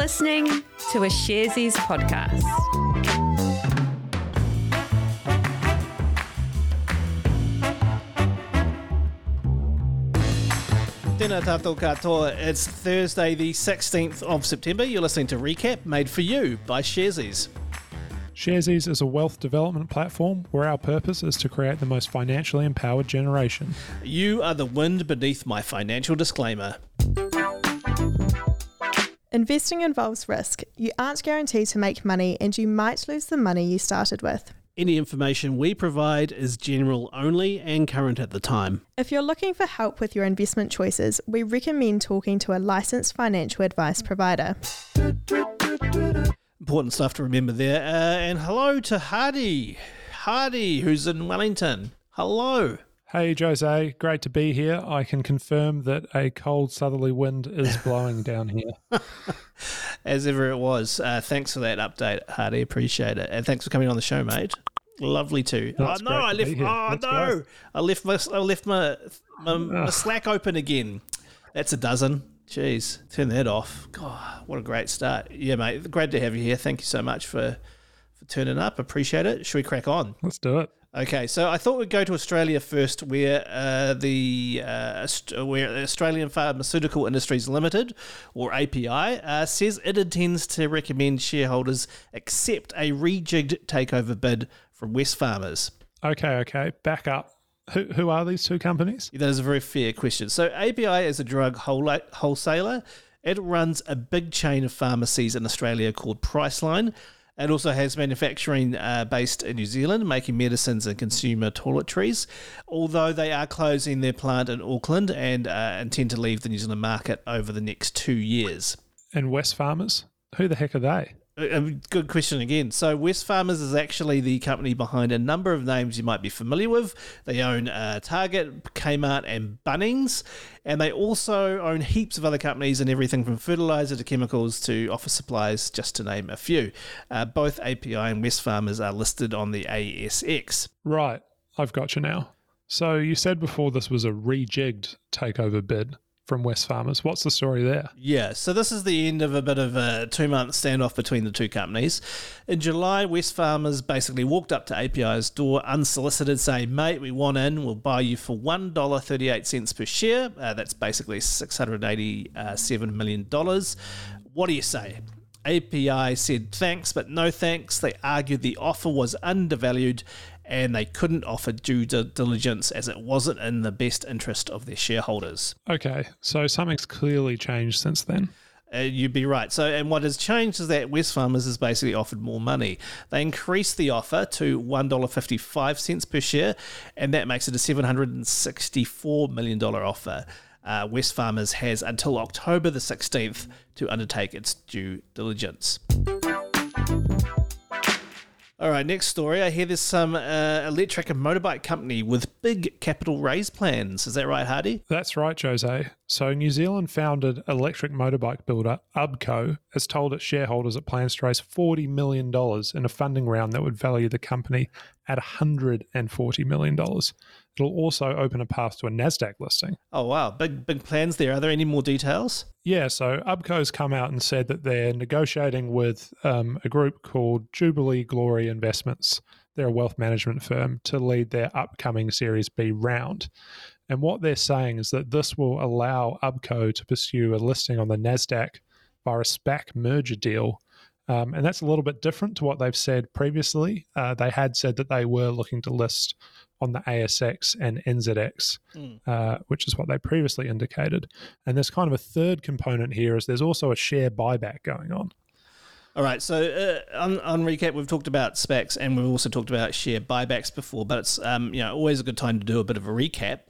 listening to a Sharesies podcast. Tēnā tātou katoa. It's Thursday, the 16th of September. You're listening to Recap, made for you by Sharesies. Sharesies is a wealth development platform where our purpose is to create the most financially empowered generation. You are the wind beneath my financial disclaimer. Investing involves risk. You aren't guaranteed to make money and you might lose the money you started with. Any information we provide is general only and current at the time. If you're looking for help with your investment choices, we recommend talking to a licensed financial advice provider. Important stuff to remember there. Uh, and hello to Hardy. Hardy, who's in Wellington. Hello. Hey, Jose, great to be here. I can confirm that a cold southerly wind is blowing down here. As ever it was. Uh, thanks for that update, Hardy. Appreciate it. And thanks for coming on the show, mate. Lovely too. That's oh no, I left. Oh Let's no. I left my I left my my, my Slack open again. That's a dozen. Jeez, turn that off. God, what a great start. Yeah, mate. Great to have you here. Thank you so much for for turning up. Appreciate it. Should we crack on? Let's do it. Okay, so I thought we'd go to Australia first, where uh, the uh, where Australian Pharmaceutical Industries Limited, or API, uh, says it intends to recommend shareholders accept a rejigged takeover bid from Wesfarmers. Okay, okay, back up. Who, who are these two companies? That is a very fair question. So API is a drug wholesaler. It runs a big chain of pharmacies in Australia called Priceline. It also has manufacturing uh, based in New Zealand, making medicines and consumer toiletries. Although they are closing their plant in Auckland and uh, intend to leave the New Zealand market over the next two years. And Wesfarmers? Who the heck are they? A a good question again. So, Wesfarmers is actually the company behind a number of names you might be familiar with. They own uh, Target, Kmart, and Bunnings, and they also own heaps of other companies and everything from fertilizer to chemicals to office supplies, just to name a few. Uh, both API and Wesfarmers are listed on the ASX. Right, I've got you now. So you said before this was a rejigged takeover bid from Wesfarmers. What's the story there? Yeah, so this is the end of a bit of a two month standoff between the two companies. In July, West Farmers basically walked up to API's door unsolicited, saying, Mate, we want in, we'll buy you for $1.38 per share. Uh, that's basically $687 million. What do you say? API said thanks, but no thanks. They argued the offer was undervalued and they couldn't offer due di- diligence as it wasn't in the best interest of their shareholders. Okay, so something's clearly changed since then. Uh, you'd be right. So, and what has changed is that Wesfarmers has basically offered more money. They increased the offer to one dollar fifty five cents per share, and that makes it a seven hundred and sixty four million dollar offer. Uh, Wesfarmers has until October the sixteenth to undertake its due diligence. All right, next story. I hear there's some uh, electric and motorbike company with big capital raise plans. Is that right, Hardy? That's right, Jose. So, New Zealand founded electric motorbike builder UBCO has told its shareholders it plans to raise $40 million in a funding round that would value the company at $140 million. It'll also open a path to a NASDAQ listing. Oh wow, big big plans there. Are there any more details? Yeah, so UBCO's come out and said that they're negotiating with um, a group called Jubilee Glory Investments. They're a wealth management firm to lead their upcoming Series B round. And what they're saying is that this will allow UBCO to pursue a listing on the NASDAQ via a SPAC merger deal. Um, and that's a little bit different to what they've said previously. Uh, they had said that they were looking to list on the ASX and NZX, uh, which is what they previously indicated. And there's kind of a third component here is there's also a share buyback going on. All right. So uh, on, on recap, we've talked about SPACs and we've also talked about share buybacks before, but it's um, you know always a good time to do a bit of a recap.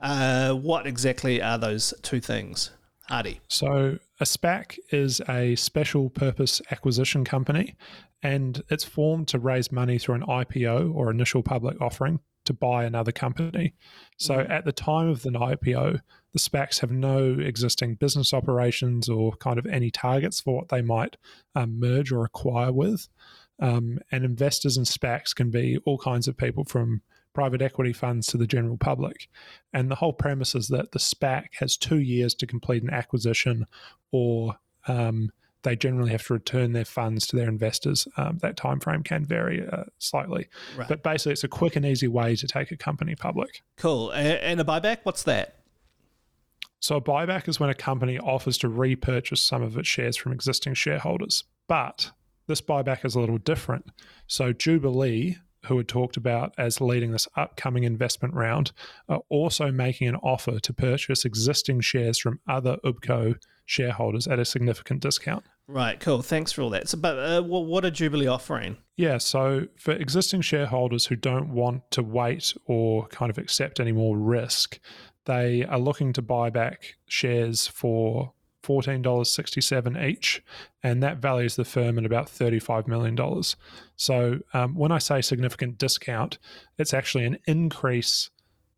Uh, what exactly are those two things, Hardy? So a SPAC is a special purpose acquisition company, and it's formed to raise money through an IPO or initial public offering to buy another company. So at the time of the IPO, the SPACs have no existing business operations or kind of any targets for what they might um, merge or acquire with. Um, and investors in SPACs can be all kinds of people from private equity funds to the general public. And the whole premise is that the SPAC has two years to complete an acquisition or um, they generally have to return their funds to their investors. Um, that time frame can vary uh, slightly, Right. but basically, it's a quick and easy way to take a company public. Cool. And a buyback? What's that? So a buyback is when a company offers to repurchase some of its shares from existing shareholders. But this buyback is a little different. So Jubilee, who had talked about as leading this upcoming investment round, are also making an offer to purchase existing shares from other UBCO shareholders at a significant discount. Right. Cool. Thanks for all that. So, but uh, what, what are Jubilee offering? Yeah, so for existing shareholders who don't want to wait or kind of accept any more risk, they are looking to buy back shares for $14.67 each, and that values the firm at about $35 million. So um, when I say significant discount, it's actually an increase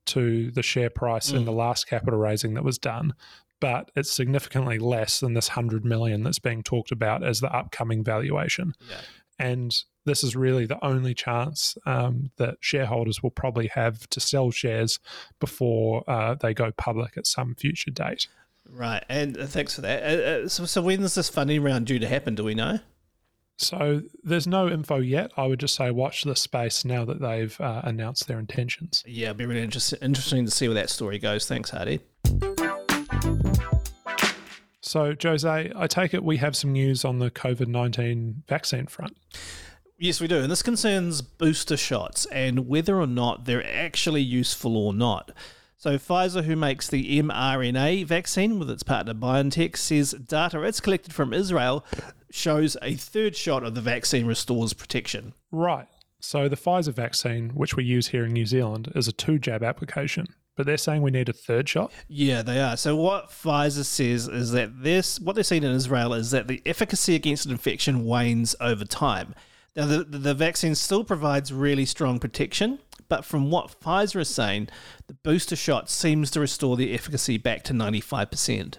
to the share price in the last capital raising that was done. But it's significantly less than this 100 million that's being talked about as the upcoming valuation Yeah. and this is really the only chance um, that shareholders will probably have to sell shares before uh, they go public at some future date. Right. And uh, thanks for that. Uh, uh, so, so when is this funding round due to happen? Do we know? So there's no info yet. I would just say watch this space now that they've uh, announced their intentions. Yeah, it'll be really interest- interesting to see where that story goes. Thanks, Hardy. So, Jose, I take it we have some news on the COVID 19 vaccine front. Yes, we do. And this concerns booster shots and whether or not they're actually useful or not. So, Pfizer, who makes the mRNA vaccine with its partner BioNTech, says data it's collected from Israel shows a third shot of the vaccine restores protection. Right. So, the Pfizer vaccine, which we use here in New Zealand, is a two jab application, but they're saying we need a third shot. Yeah, they are. So what Pfizer says is that this, what they're seeing in Israel is that the efficacy against an infection wanes over time. Now, the, the vaccine still provides really strong protection, but from what Pfizer is saying, the booster shot seems to restore the efficacy back to 95%.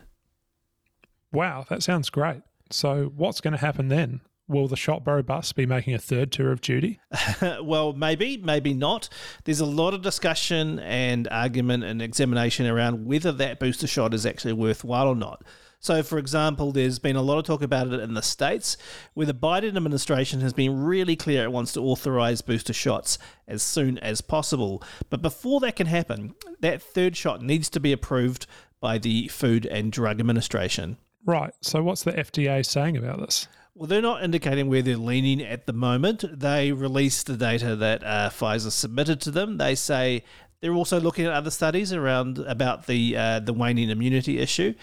Wow, that sounds great. So, what's going to happen then? Will the Shotborough bus be making a third tour of duty? well, maybe, maybe not. There's a lot of discussion and argument and examination around whether that booster shot is actually worthwhile or not. So, for example, there's been a lot of talk about it in the States, where the Biden administration has been really clear it wants to authorize booster shots as soon as possible. But before that can happen, that third shot needs to be approved by the Food and Drug Administration. Right. So, what's the FDA saying about this? Well, they're not indicating where they're leaning at the moment. They released the data that uh, Pfizer submitted to them. They say they're also looking at other studies around about the uh, the waning immunity issue.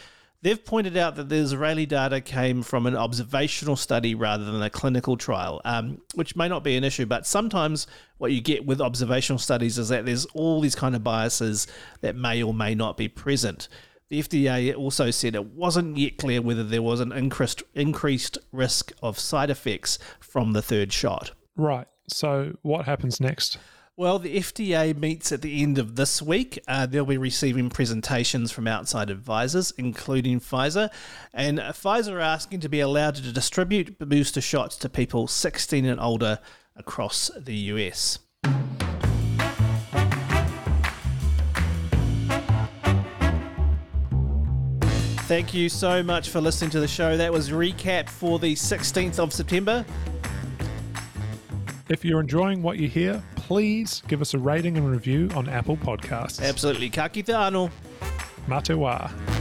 They've pointed out that the Israeli data came from an observational study rather than a clinical trial, um, which may not be an issue. But sometimes what you get with observational studies is that there's all these kind of biases that may or may not be present. The FDA also said it wasn't yet clear whether there was an increased increased risk of side effects from the third shot. Right. So, what happens next? Well, the FDA meets at the end of this week. Uh, they'll be receiving presentations from outside advisors, including Pfizer. And Pfizer are asking to be allowed to distribute booster shots to people 16 and older across the US. Thank you so much for listening to the show. That was recap for the 16th of September. If you're enjoying what you hear, please give us a rating and review on Apple Podcasts. Absolutely. Ka kite anō. Matewa.